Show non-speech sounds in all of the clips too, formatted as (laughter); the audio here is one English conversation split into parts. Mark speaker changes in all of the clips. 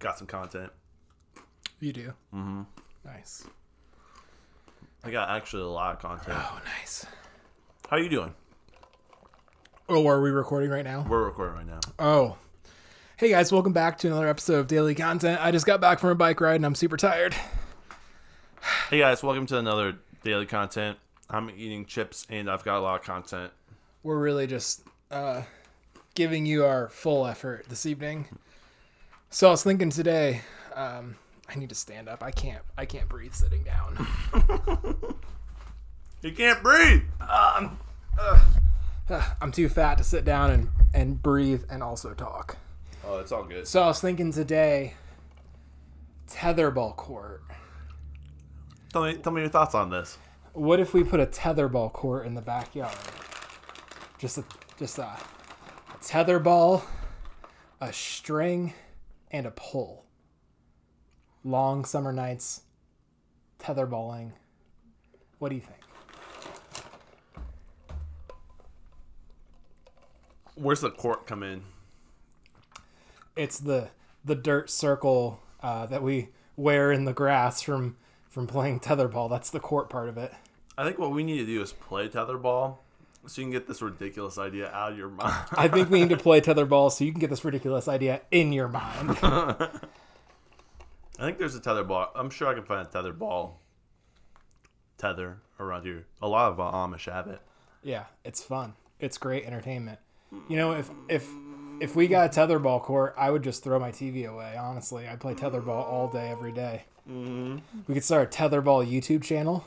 Speaker 1: got some content.
Speaker 2: You do. Mm-hmm. Nice.
Speaker 1: I got actually a lot of content.
Speaker 2: Oh, nice.
Speaker 1: How are you doing?
Speaker 2: Oh, are we recording right now?
Speaker 1: We're recording right now.
Speaker 2: Oh. Hey guys, welcome back to another episode of Daily Content. I just got back from a bike ride and I'm super tired. (sighs)
Speaker 1: Hey guys, welcome to another daily content. I'm eating chips and I've got a lot of content.
Speaker 2: We're really just uh, giving you our full effort this evening. So I was thinking today, um, I need to stand up. I can't. I can't breathe sitting down. (laughs)
Speaker 1: You can't breathe.
Speaker 2: Um, uh, uh, I'm too fat to sit down and and breathe and also talk.
Speaker 1: Oh, it's all good.
Speaker 2: So I was thinking today, tetherball court.
Speaker 1: Tell me, tell me your thoughts on this.
Speaker 2: What if we put a tetherball court in the backyard? Just a just a, a tetherball, a string, and a pole. Long summer nights, tetherballing. What do you think?
Speaker 1: Where's the court come in?
Speaker 2: It's the the dirt circle uh, that we wear in the grass from from playing tetherball. That's the court part of it.
Speaker 1: I think what we need to do is play tetherball, so you can get this ridiculous idea out of your mind.
Speaker 2: I think we need to (laughs) play tetherball so you can get this ridiculous idea in your mind. (laughs)
Speaker 1: I think there's a tetherball. I'm sure I can find a tetherball tether around here. A lot of uh, Amish have it.
Speaker 2: Yeah, it's fun. It's great entertainment. You know, if if if we got a tetherball court, I would just throw my TV away. Honestly, I'd play tetherball all day, every day. We could start a tetherball YouTube channel.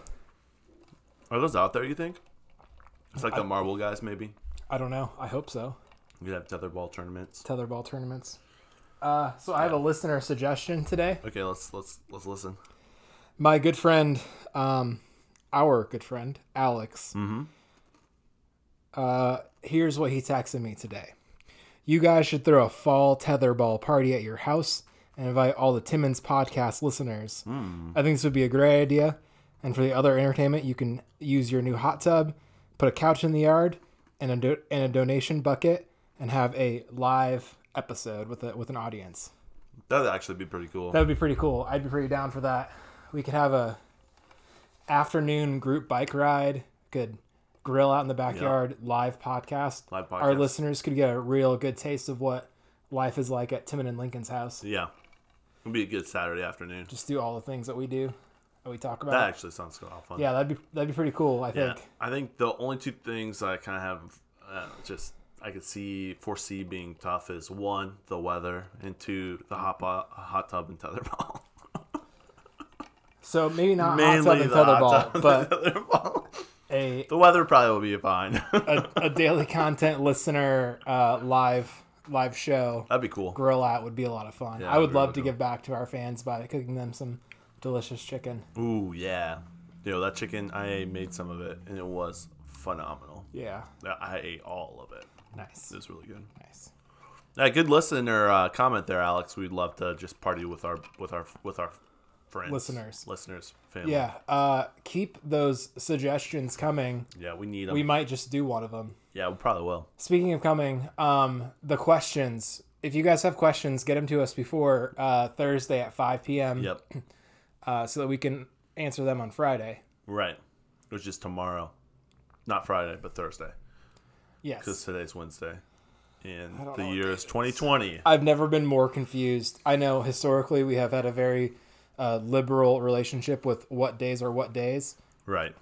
Speaker 1: Are those out there? You think? It's like the marble guys, maybe.
Speaker 2: I don't know. I hope so.
Speaker 1: You have tetherball tournaments.
Speaker 2: Tetherball tournaments. Uh, so I have a listener suggestion today.
Speaker 1: Okay, let's let's let's listen.
Speaker 2: My good friend, um, our good friend Alex. Uh, here's what he texted me today. You guys should throw a fall tetherball party at your house and invite all the Timon's podcast listeners. I think this would be a great idea. And for the other entertainment, you can use your new hot tub, put a couch in the yard, and a do- and a donation bucket, and have a live episode with a with an audience.
Speaker 1: That'd actually be pretty cool.
Speaker 2: That would be pretty cool. I'd be pretty down for that. We could have a afternoon group bike ride. Could grill out in the backyard, live podcast.
Speaker 1: Live podcast.
Speaker 2: Our listeners could get a real good taste of what life is like at Timon and Lincoln's house.
Speaker 1: yeah, it'd be a good Saturday afternoon.
Speaker 2: Just do all the things that we do, that we talk about.
Speaker 1: That actually sounds lot of fun.
Speaker 2: yeah, that'd be that'd be pretty cool. I
Speaker 1: Yeah.
Speaker 2: think.
Speaker 1: I think the only two things I kind of have uh, just I could see foresee being tough is one the weather and two the hot hot tub and tetherball.
Speaker 2: So maybe not hot tub and tetherball, but (laughs)
Speaker 1: tetherball.
Speaker 2: a,
Speaker 1: the weather probably will be fine.
Speaker 2: a (laughs) a daily content listener uh, live live show.
Speaker 1: That'd be cool.
Speaker 2: grill out would be a lot of fun.
Speaker 1: Yeah,
Speaker 2: I would love
Speaker 1: really
Speaker 2: to
Speaker 1: cool.
Speaker 2: give back to our fans by cooking them some delicious chicken.
Speaker 1: Ooh yeah, you know that chicken I made some of it and it was phenomenal.
Speaker 2: Yeah,
Speaker 1: I ate all of it.
Speaker 2: nice,
Speaker 1: It was really good.
Speaker 2: nice.
Speaker 1: Yeah, good listener uh, comment there, Alex. We'd love to just party with our with our with our friends,
Speaker 2: Listeners.
Speaker 1: listeners, family.
Speaker 2: Yeah, uh, keep those suggestions coming.
Speaker 1: yeah, we need them.
Speaker 2: We might just do one of them.
Speaker 1: yeah, we probably will.
Speaker 2: Speaking of coming, um, the questions. If you guys have questions, get them to us before uh, Thursday at 5 p.m.
Speaker 1: Yep, (clears throat)
Speaker 2: Uh, so that we can answer them on Friday.
Speaker 1: right. Which is tomorrow, not Friday, but Thursday,
Speaker 2: Yes, because
Speaker 1: today's Wednesday, and the year is
Speaker 2: it is.
Speaker 1: 2020.
Speaker 2: I've never been more confused. I know historically we have had a very uh, liberal relationship with what days are what days,
Speaker 1: Right.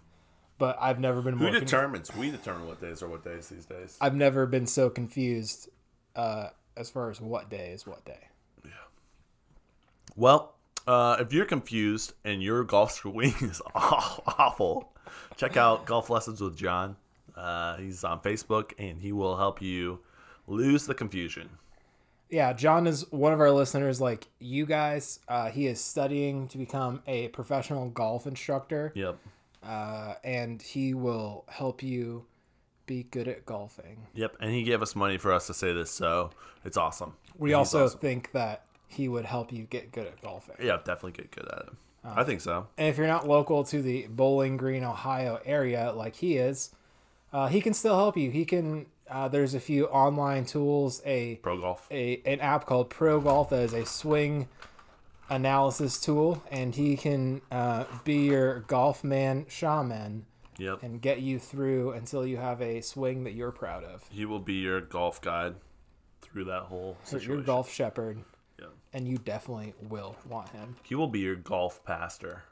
Speaker 2: but I've never been
Speaker 1: Who
Speaker 2: more. con-
Speaker 1: determines? We determine what days are what days these days.
Speaker 2: I've never been so confused uh, as far as what day is what day. Yeah.
Speaker 1: Well, uh, if you're confused and your golf (laughs) swing is awful, check out Golf Lessons with John. Uh, he's on Facebook and he will help you lose the confusion.
Speaker 2: Yeah, John is one of our listeners, like you guys. Uh, he is studying to become a professional golf instructor,
Speaker 1: Yep.
Speaker 2: uh, and he will help you be good at golfing.
Speaker 1: Yep. And he gave us money for us to say this, so it's awesome.
Speaker 2: We
Speaker 1: He's
Speaker 2: also
Speaker 1: awesome.
Speaker 2: think that he would help you get good at golfing.
Speaker 1: yeah, definitely get good at it. I think so.
Speaker 2: And if you're not local to the Bowling Green, Ohio area, like he is, uh, he can still help you. He can Uh, there's a few online tools. A
Speaker 1: Pro golf.
Speaker 2: a an app called Pro Golf that is a swing analysis tool, and he can uh, be your golf man shaman
Speaker 1: Yep.
Speaker 2: and get you through until you have a swing that you're proud of.
Speaker 1: He will be your golf guide through that whole
Speaker 2: So
Speaker 1: situation.
Speaker 2: your golf shepherd. And you definitely will want him.
Speaker 1: He will be your golf pastor.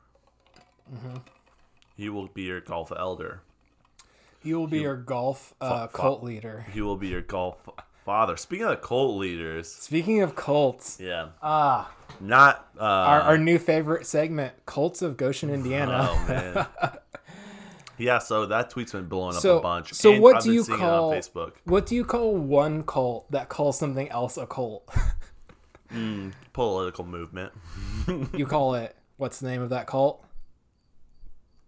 Speaker 2: Mm-hmm.
Speaker 1: He will be your golf elder.
Speaker 2: He will be your golf uh,
Speaker 1: Fa-
Speaker 2: cult leader.
Speaker 1: He will be your golf father. Speaking of cult leaders,
Speaker 2: Speaking of cults,
Speaker 1: yeah,
Speaker 2: ah,
Speaker 1: not uh,
Speaker 2: our, our new favorite segment, Cults of Goshen, Indiana.
Speaker 1: Oh man. (laughs) yeah, so that tweet's been blowing up a bunch.
Speaker 2: so
Speaker 1: and
Speaker 2: what
Speaker 1: I've
Speaker 2: do you call-
Speaker 1: on Facebook?
Speaker 2: What do you call one cult that calls something else a cult? (laughs)
Speaker 1: Political movement. (laughs)
Speaker 2: you call it what's the name of that cult?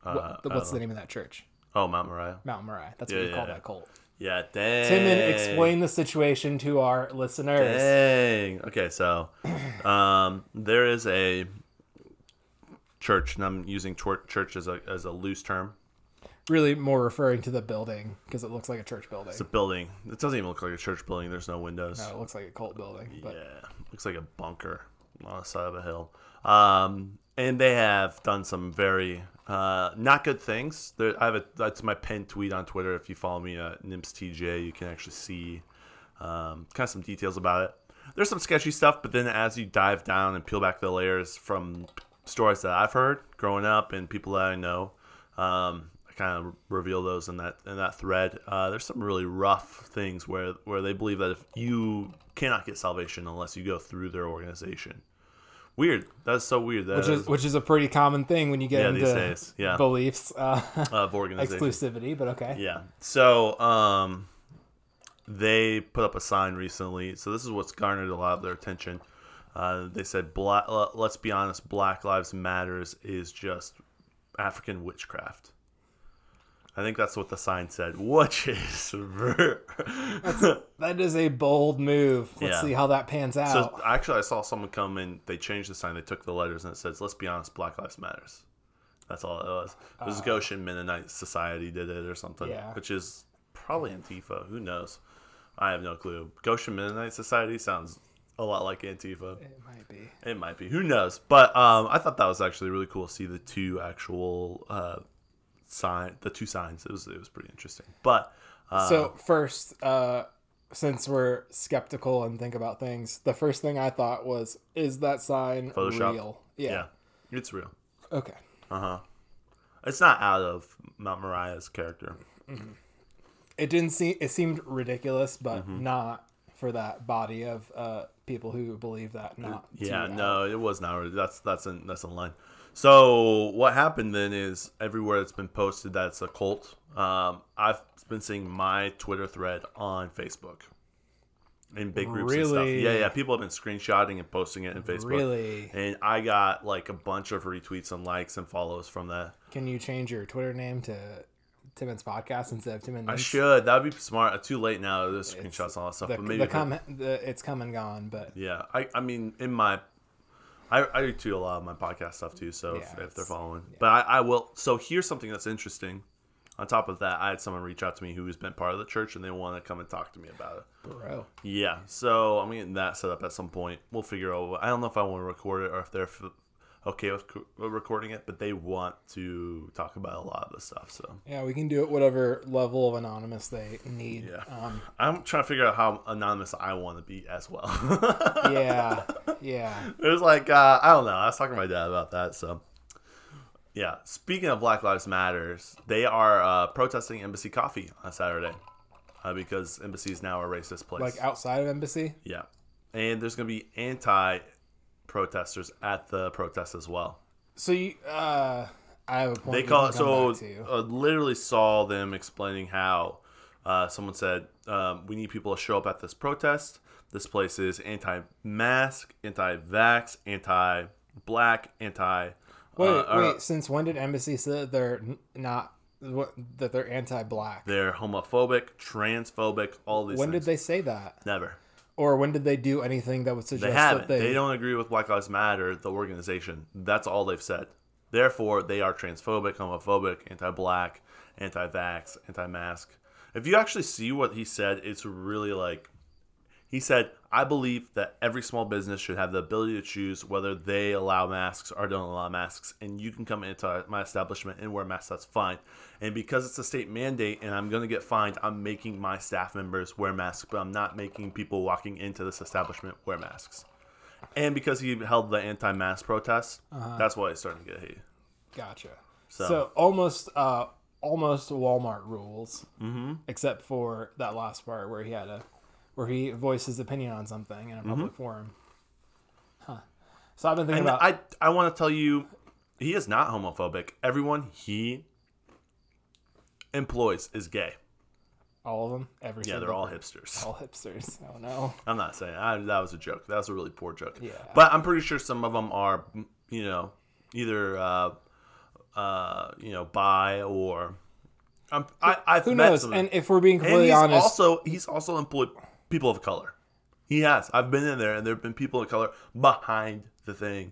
Speaker 1: Uh,
Speaker 2: What- what's the name of that church?
Speaker 1: Oh, Mount Moriah.
Speaker 2: Mount Moriah. That's
Speaker 1: Yeah,
Speaker 2: what you call
Speaker 1: yeah.
Speaker 2: that cult.
Speaker 1: Yeah, dang.
Speaker 2: Timon, explain the situation to our listeners.
Speaker 1: Dang. Okay, so (clears throat) um, there is a church, and I'm using church as a as a loose term.
Speaker 2: Really, more referring to the building because it looks like a church building.
Speaker 1: It's a building. It doesn't even look like a church building. There's no windows.
Speaker 2: no, it looks like a cult building. But
Speaker 1: Yeah, looks like a bunker on the side of a hill. Um, and they have done some very uh, not good things. There, I have a that's my pinned tweet on Twitter. If you follow me at NimsTJ, you can actually see um, kind of some details about it. There's some sketchy stuff, but then as you dive down and peel back the layers from stories that I've heard growing up and people that I know, um, kind of reveal those in that in that thread. Uh, there's some really rough things where where they believe that if you cannot get salvation unless you go through their organization. Weird. That's so weird. That
Speaker 2: which is which is a pretty common thing when you get
Speaker 1: Yeah,
Speaker 2: into
Speaker 1: these days, yeah.
Speaker 2: beliefs uh, (laughs)
Speaker 1: of organization.
Speaker 2: exclusivity. But okay,
Speaker 1: Yeah. So, um, they put up a sign recently. So this is what's garnered a lot of their attention. Uh, they said, "Black. Let's be honest. Black Lives Matters is just African witchcraft." I think that's what the sign said, which is
Speaker 2: that is a bold move. Let's
Speaker 1: Yeah.
Speaker 2: see how that pans out.
Speaker 1: so. Actually, I saw someone come in. They changed the sign. They took the letters and it says, "Let's be honest. Black Lives Matters." That's all it was. It was Goshen Mennonite Society did it or something,
Speaker 2: Uh. Yeah.
Speaker 1: which is probably Antifa. Who knows? I have no clue. Goshen Mennonite Society sounds a lot like Antifa.
Speaker 2: it might be.
Speaker 1: It might be. Who knows? But um, I thought that was actually really cool to see the two actual uh, sign, the two signs. It was it was pretty interesting. But uh,
Speaker 2: So first, uh, since we're skeptical and think about things, the first thing I thought was, is that sign
Speaker 1: Photoshop?
Speaker 2: real?
Speaker 1: yeah.
Speaker 2: Yeah.
Speaker 1: it's real.
Speaker 2: Okay.
Speaker 1: Uh huh. It's not out of Mount Moriah's character.
Speaker 2: It didn't seem. It seemed ridiculous, but
Speaker 1: Mm-hmm.
Speaker 2: not for that body of uh, people who believe that. Not.
Speaker 1: Yeah, no, it was not. That's that's in that's in line. So what happened then is everywhere that's been posted that's a cult. Um, I've been seeing my Twitter thread on Facebook in big groups and stuff. Yeah, yeah. People have been screenshotting and posting it in Facebook.
Speaker 2: Really?
Speaker 1: And I got like a bunch of retweets and likes and follows from that.
Speaker 2: Can you change your Twitter name to Timon's Podcast instead of Timmons?
Speaker 1: I should. That would be smart. Too late now. There's screenshots and all that stuff.
Speaker 2: The,
Speaker 1: but maybe
Speaker 2: the com- the, it's come and gone, but
Speaker 1: Yeah, I, I mean, in my, I, I retweet a lot of my podcast stuff too. So if,
Speaker 2: Yeah,
Speaker 1: if they're
Speaker 2: it's-
Speaker 1: following, but I, I will. So here's something that's interesting. On top of that, I had someone reach out to me who has been part of the church and they want to come and talk to me about it.
Speaker 2: bro,
Speaker 1: Yeah, so I'm getting that set up at some point. We'll figure out. I don't know if I want to record it or if they're f- okay with co- recording it, but they want to talk about a lot of this stuff. So
Speaker 2: yeah, we can do it whatever level of anonymous they need.
Speaker 1: yeah,
Speaker 2: Um,
Speaker 1: I'm trying to figure out how anonymous I want to be as well.
Speaker 2: yeah, (laughs) yeah.
Speaker 1: It was like uh, I don't know. I was talking to my dad about that. So yeah. Speaking of Black Lives Matters, they are uh, protesting Embassy Coffee on Saturday uh, because Embassy is now a racist place.
Speaker 2: Like outside of embassy.
Speaker 1: yeah, and there's gonna be anti-protesters at the protest as well.
Speaker 2: So you, uh, I have a point.
Speaker 1: They call it so. Uh, literally saw them explaining how uh, someone said um, we need people to show up at this protest. This place is anti-mask, anti-vax, anti-black, anti.
Speaker 2: Wait,
Speaker 1: uh, uh,
Speaker 2: wait. Since when did embassy say that they're not that they're anti-black?
Speaker 1: They're homophobic, transphobic, all these
Speaker 2: When
Speaker 1: things.
Speaker 2: did they say that?
Speaker 1: Never.
Speaker 2: Or when did they do anything that would suggest
Speaker 1: They haven't.
Speaker 2: that
Speaker 1: They,
Speaker 2: they?
Speaker 1: don't agree with Black Lives Matter, the organization. That's all they've said. Therefore, they are transphobic, homophobic, anti-black, anti-vax, anti-mask. If you actually see what he said, it's really like he said, I believe that every small business should have the ability to choose whether they allow masks or don't allow masks. And you can come into my establishment and wear masks, that's fine. And because it's a state mandate and I'm going to get fined, I'm making my staff members wear masks, but I'm not making people walking into this establishment wear masks. And because he held the anti mask protest, that's why it's starting to get hate.
Speaker 2: Gotcha.
Speaker 1: So-
Speaker 2: So, almost uh almost Walmart rules, mm-hmm. except for that last part where he had a where he voiced his opinion on something in a public forum. Huh. So I've been thinking
Speaker 1: And
Speaker 2: about
Speaker 1: I, I want to tell you, he is not homophobic. Everyone he employs is gay.
Speaker 2: all of them. Every
Speaker 1: Yeah, they're all
Speaker 2: thing.
Speaker 1: hipsters.
Speaker 2: all hipsters. Oh no. (laughs)
Speaker 1: I'm not saying I, that was a joke. That was a really poor joke.
Speaker 2: Yeah.
Speaker 1: But I'm pretty sure some of them are, you know, either, uh, uh, you know, bi or. I'm, I, I've
Speaker 2: Who
Speaker 1: met
Speaker 2: knows? And if we're being completely honest,
Speaker 1: also he's also employed people of color. He has. I've been in there, and there have been people of color behind the thing,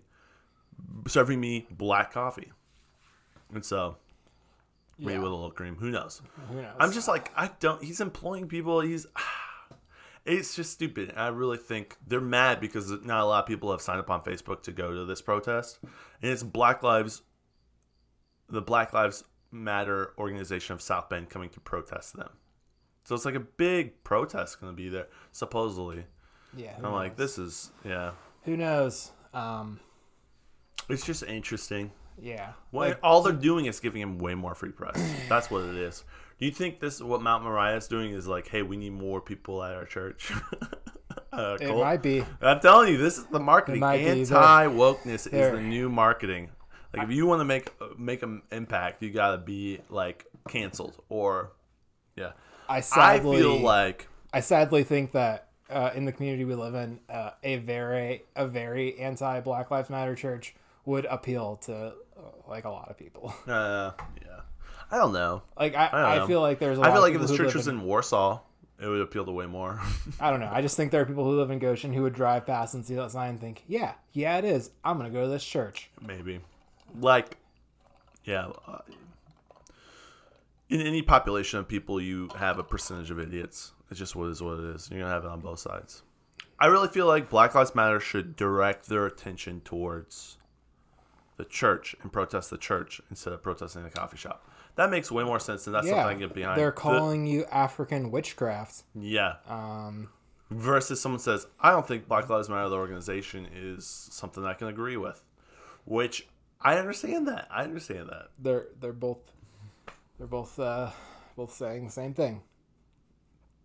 Speaker 1: serving me black coffee, and so maybe
Speaker 2: Yeah.
Speaker 1: with a little cream. Who knows?
Speaker 2: who knows?
Speaker 1: I'm just like I don't. He's employing people. He's. (sighs) It's just stupid. I really think they're mad because not a lot of people have signed up on Facebook to go to this protest, and it's Black Lives, the Black Lives Matter organization of South Bend coming to protest them. So it's like a big protest going to be there, supposedly.
Speaker 2: yeah.
Speaker 1: I'm like, this is yeah.
Speaker 2: Who knows? Um.
Speaker 1: It's just interesting.
Speaker 2: Yeah.
Speaker 1: Well,
Speaker 2: Like,
Speaker 1: all they're doing is giving him way more free press. That's what it is. Do you think this is what Mount Moriah is doing is like, hey, we need more people at our church? (laughs) uh,
Speaker 2: it
Speaker 1: Cole?
Speaker 2: might be.
Speaker 1: I'm telling you, this is the marketing. Anti wokeness is the new marketing. Like, if you want to make make an impact, you gotta be like canceled or, yeah.
Speaker 2: I sadly I
Speaker 1: feel like
Speaker 2: I sadly think that uh, in the community we live in, uh, a very a very anti Black Lives Matter church would appeal to uh, like a lot of people. (laughs)
Speaker 1: uh, yeah. I don't know.
Speaker 2: Like I,
Speaker 1: don't
Speaker 2: I, feel like there's a lot
Speaker 1: I feel like if this church was
Speaker 2: in,
Speaker 1: in Warsaw, it would appeal to way more. (laughs)
Speaker 2: I don't know. I just think there are people who live in Goshen who would drive past and see that sign and think, yeah, yeah, it is. I'm gonna go to this church.
Speaker 1: Maybe. Like, yeah. In any population of people, you have a percentage of idiots. It's just what is what it is. You're going to have it on both sides. I really feel like Black Lives Matter should direct their attention towards the church and protest the church instead of protesting the coffee shop. That makes way more sense, and that's
Speaker 2: Yeah,
Speaker 1: something I can get behind.
Speaker 2: they're
Speaker 1: The-
Speaker 2: calling you African witchcraft.
Speaker 1: yeah.
Speaker 2: Um,
Speaker 1: versus someone says, I don't think Black Lives Matter, the organization, is something I can agree with. Which I understand that. I understand that.
Speaker 2: they're they're both they're both uh, both saying the same thing.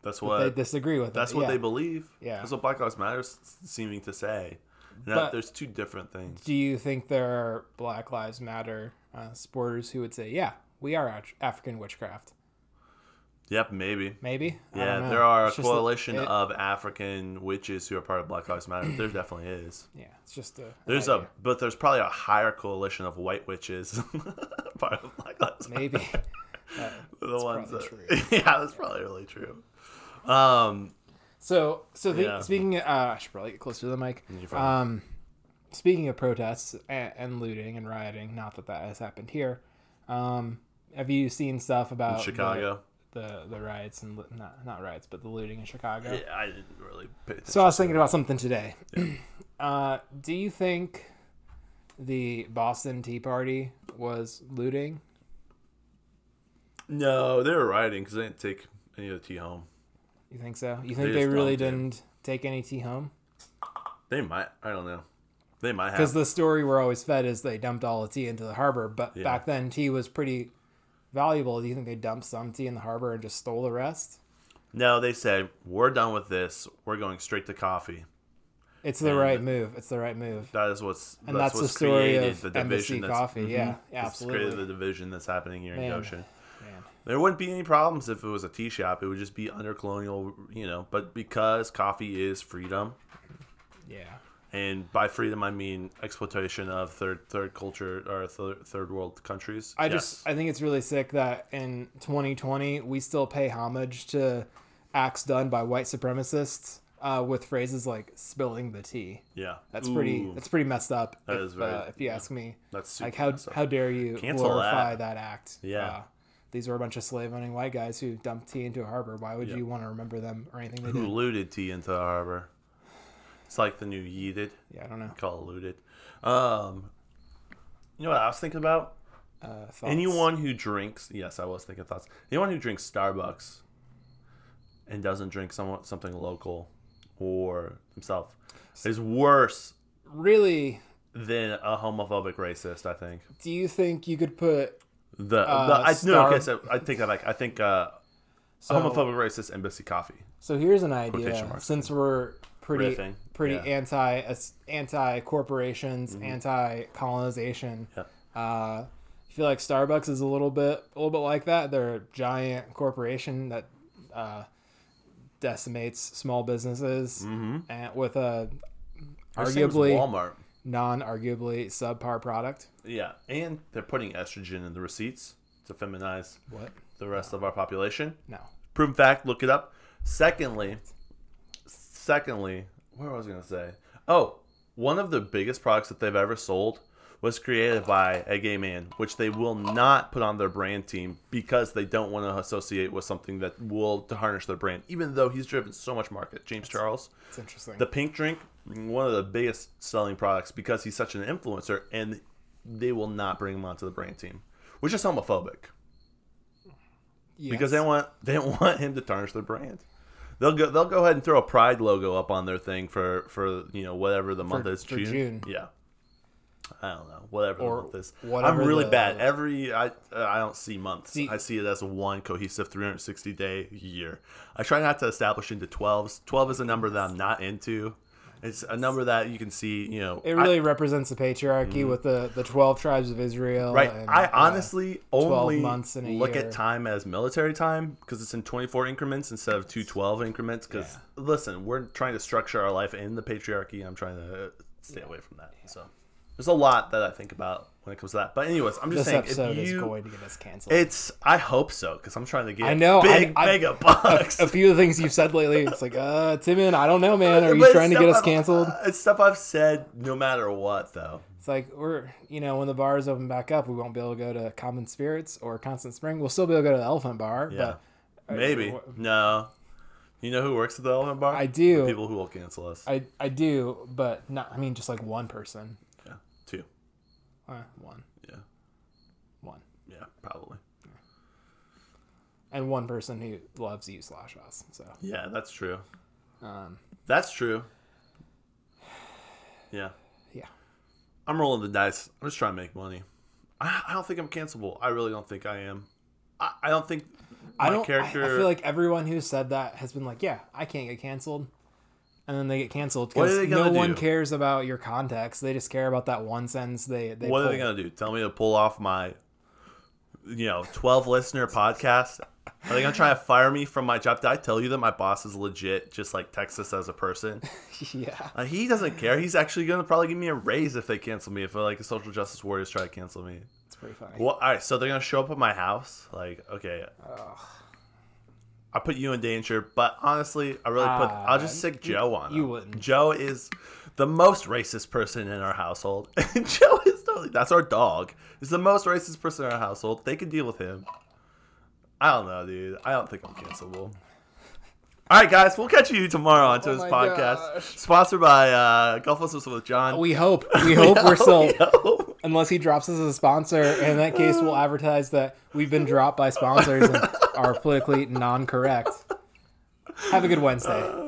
Speaker 1: That's what They
Speaker 2: disagree with
Speaker 1: that's
Speaker 2: it.
Speaker 1: what
Speaker 2: yeah.
Speaker 1: they believe.
Speaker 2: Yeah.
Speaker 1: That's what Black Lives Matter is seeming to say. Now,
Speaker 2: But-
Speaker 1: there's two different things.
Speaker 2: Do you think there are Black Lives Matter uh, supporters who would say, "Yeah, we are Af- African witchcraft"?
Speaker 1: Yep, maybe.
Speaker 2: Maybe.
Speaker 1: Yeah, there are a
Speaker 2: It's just
Speaker 1: coalition
Speaker 2: it-
Speaker 1: of African witches who are part of Black Lives Matter. there (clears throat) definitely is.
Speaker 2: Yeah, it's just a.
Speaker 1: There's
Speaker 2: idea.
Speaker 1: a, but there's probably a higher coalition of white witches (laughs) part of Black Lives Matter.
Speaker 2: maybe. Uh,
Speaker 1: the ones that,
Speaker 2: probably (laughs)
Speaker 1: yeah, that's probably really true. Um,
Speaker 2: so, so the,
Speaker 1: Yeah.
Speaker 2: speaking, uh, I should probably get closer to the mic. Um, speaking of protests and, and looting and rioting, not that that has happened here. Um, have you seen stuff about the-
Speaker 1: Chicago.
Speaker 2: the the riots and not not riots, but the looting in Chicago?
Speaker 1: Yeah, I didn't really.
Speaker 2: So I was thinking about something today. (clears throat) uh, do you think the Boston Tea Party was looting?
Speaker 1: No, they were riding because they didn't take any of the tea home.
Speaker 2: You think so? You think they,
Speaker 1: just
Speaker 2: really didn't take any tea home?
Speaker 1: They might. I don't know. They might have.
Speaker 2: Because the story we're always fed is they dumped all the tea into the harbor, but
Speaker 1: Yeah.
Speaker 2: back then tea was pretty valuable. Do you think they dumped some tea in the harbor and just stole the rest?
Speaker 1: no, they said we're done with this. We're going straight to coffee.
Speaker 2: It's the
Speaker 1: And-
Speaker 2: right move. It's the right move.
Speaker 1: That is what's
Speaker 2: And
Speaker 1: that's,
Speaker 2: that's the story
Speaker 1: created
Speaker 2: of
Speaker 1: the
Speaker 2: Embassy
Speaker 1: division. That's,
Speaker 2: Coffee. Yeah, (laughs)
Speaker 1: It's
Speaker 2: absolutely.
Speaker 1: created the division that's happening here in
Speaker 2: Man.
Speaker 1: Goshen. There wouldn't be any problems if it was a tea shop. It would just be under colonial, you know. But because coffee is freedom,
Speaker 2: Yeah.
Speaker 1: and by freedom I mean exploitation of third third culture or third, third world countries.
Speaker 2: I
Speaker 1: yes.
Speaker 2: just I think it's really sick that in 2020 we still pay homage to acts done by white supremacists uh, with phrases like "spilling the tea."
Speaker 1: yeah,
Speaker 2: That's pretty. That's pretty messed up.
Speaker 1: That
Speaker 2: if,
Speaker 1: is very-
Speaker 2: uh, if you ask me.
Speaker 1: That's super
Speaker 2: Like how how dare you
Speaker 1: Cancel
Speaker 2: glorify
Speaker 1: that.
Speaker 2: that, act?
Speaker 1: Yeah.
Speaker 2: Uh, these were a bunch of slave owning white guys who dumped tea into a harbor. Why would
Speaker 1: Yeah.
Speaker 2: you want to remember them or anything they
Speaker 1: Who
Speaker 2: did?
Speaker 1: looted tea into the harbor? It's like the new yeeted.
Speaker 2: Yeah, I don't know.
Speaker 1: Call it looted. Um, you know what I was thinking about?
Speaker 2: Uh.
Speaker 1: Anyone who drinks, yes, I was thinking thoughts. Anyone who drinks Starbucks and doesn't drink some, something local or himself is worse
Speaker 2: really?
Speaker 1: than a homophobic racist. I think
Speaker 2: Do you think you could put
Speaker 1: the,
Speaker 2: Uh,
Speaker 1: the I no okay, so I think that like I think uh,
Speaker 2: so?
Speaker 1: homophobic racist embassy coffee.
Speaker 2: So here's an idea. Since we're pretty
Speaker 1: Riffing,
Speaker 2: pretty
Speaker 1: yeah. Mm-hmm.
Speaker 2: anti anti corporations, anti colonization.
Speaker 1: Yeah.
Speaker 2: Uh, I feel like Starbucks is a little bit a little bit like that. They're a giant corporation that uh, decimates small businesses
Speaker 1: Mm-hmm.
Speaker 2: and with a
Speaker 1: Or same as
Speaker 2: arguably
Speaker 1: Walmart.
Speaker 2: Non-arguably subpar product.
Speaker 1: Yeah, and they're putting estrogen in the receipts to feminize
Speaker 2: What?
Speaker 1: the rest of our population.
Speaker 2: No.
Speaker 1: Proven fact, look it up. Secondly, secondly, what was I going to say? Oh, one of the biggest products that they've ever sold was created by a gay man, which they will not put on their brand team because they don't want to associate with something that will tarnish their brand, even though he's driven so much market. James Charles.
Speaker 2: It's interesting.
Speaker 1: The pink drink, one of the biggest selling products because he's such an influencer, and they will not bring him onto the brand team, which is homophobic because they want (laughs) they don't want him to tarnish their brand. They'll go they'll go ahead and throw a pride logo up on their thing for for you know whatever the month is
Speaker 2: for
Speaker 1: June.
Speaker 2: June.
Speaker 1: Yeah. I don't know. Whatever
Speaker 2: Or
Speaker 1: the month is. I'm really
Speaker 2: the-
Speaker 1: bad. Every I uh, I don't see months.
Speaker 2: See-
Speaker 1: I see it as one cohesive 360 day year. I try not to establish into 12s. 12 is a number that I'm not into. It's a number that you can see, you know.
Speaker 2: It
Speaker 1: I-
Speaker 2: really represents the patriarchy with the, the 12 tribes of Israel.
Speaker 1: Right.
Speaker 2: and,
Speaker 1: I
Speaker 2: uh,
Speaker 1: honestly only
Speaker 2: months in a
Speaker 1: look
Speaker 2: year.
Speaker 1: at time as military time because it's in 24 increments instead of 212 increments. Because listen, we're trying to structure our life in the patriarchy. I'm trying to stay away from that. So there's a lot that I think about when it comes to that. But anyways, I'm just
Speaker 2: this
Speaker 1: saying
Speaker 2: episode
Speaker 1: if
Speaker 2: is
Speaker 1: you,
Speaker 2: going to get us canceled.
Speaker 1: it's I hope so because I'm trying to get
Speaker 2: I know,
Speaker 1: big
Speaker 2: I- I-
Speaker 1: mega bucks.
Speaker 2: a few of the things you've said lately, it's like, uh, Timon, I don't know, man. Are you trying to get us
Speaker 1: I've-
Speaker 2: canceled?
Speaker 1: uh, It's stuff I've said no matter what though.
Speaker 2: It's like we're, you know, when the bars open back up, we won't be able to go to Common Spirits or Constant Spring. We'll still be able to go to the Elephant Bar,
Speaker 1: Yeah.
Speaker 2: but
Speaker 1: Maybe
Speaker 2: what-
Speaker 1: no. You know who works at the Elephant Bar?
Speaker 2: I do.
Speaker 1: The people who will cancel us.
Speaker 2: I I do, but not. I mean, just like one person.
Speaker 1: Yeah. Two.
Speaker 2: Uh, one,
Speaker 1: Yeah.
Speaker 2: one,
Speaker 1: Yeah. Probably.
Speaker 2: and one person who loves you slash us. So,
Speaker 1: Yeah, that's true.
Speaker 2: um,
Speaker 1: That's true. (sighs) Yeah.
Speaker 2: yeah.
Speaker 1: I'm rolling the dice. I'm just trying to make money. I, I don't think I'm cancelable. I really don't think I am. I, I don't think my
Speaker 2: I don't.
Speaker 1: character.
Speaker 2: I, I feel like everyone who said that has been like, "Yeah, I can't get canceled," and then they get canceled because no
Speaker 1: gonna
Speaker 2: one cares about your context. They just care about that one sentence they they.
Speaker 1: what are they gonna do? Tell me to pull off my, you know, 12 listener podcast? Are they gonna try to fire me from my job? Did I tell you that my boss is legit? Just like Texas as a person. (laughs)
Speaker 2: yeah.
Speaker 1: Uh, he doesn't care. He's actually gonna probably give me a raise if they cancel me. If like the social justice warriors try to cancel me.
Speaker 2: It's pretty funny.
Speaker 1: Well, all right. So they're gonna show up at my house. Like, okay, I put you in danger, but honestly, I really put. I'll just stick Joe on.
Speaker 2: you
Speaker 1: him.
Speaker 2: wouldn't.
Speaker 1: Joe is the most racist person in our household. (laughs) And Joe is totally. That's our dog. He's the most racist person in our household. They can deal with him. I don't know, dude. I don't think I'm cancelable. All right, guys, we'll catch you tomorrow on
Speaker 2: Oh
Speaker 1: this
Speaker 2: my
Speaker 1: podcast,
Speaker 2: gosh.
Speaker 1: sponsored by uh, Golf Lessons with John.
Speaker 2: We hope. We (laughs) hope we're still.
Speaker 1: Yo.
Speaker 2: Unless he drops us as a sponsor, in that case, we'll (laughs) advertise that we've been dropped by sponsors and are politically non-correct. Have a good Wednesday.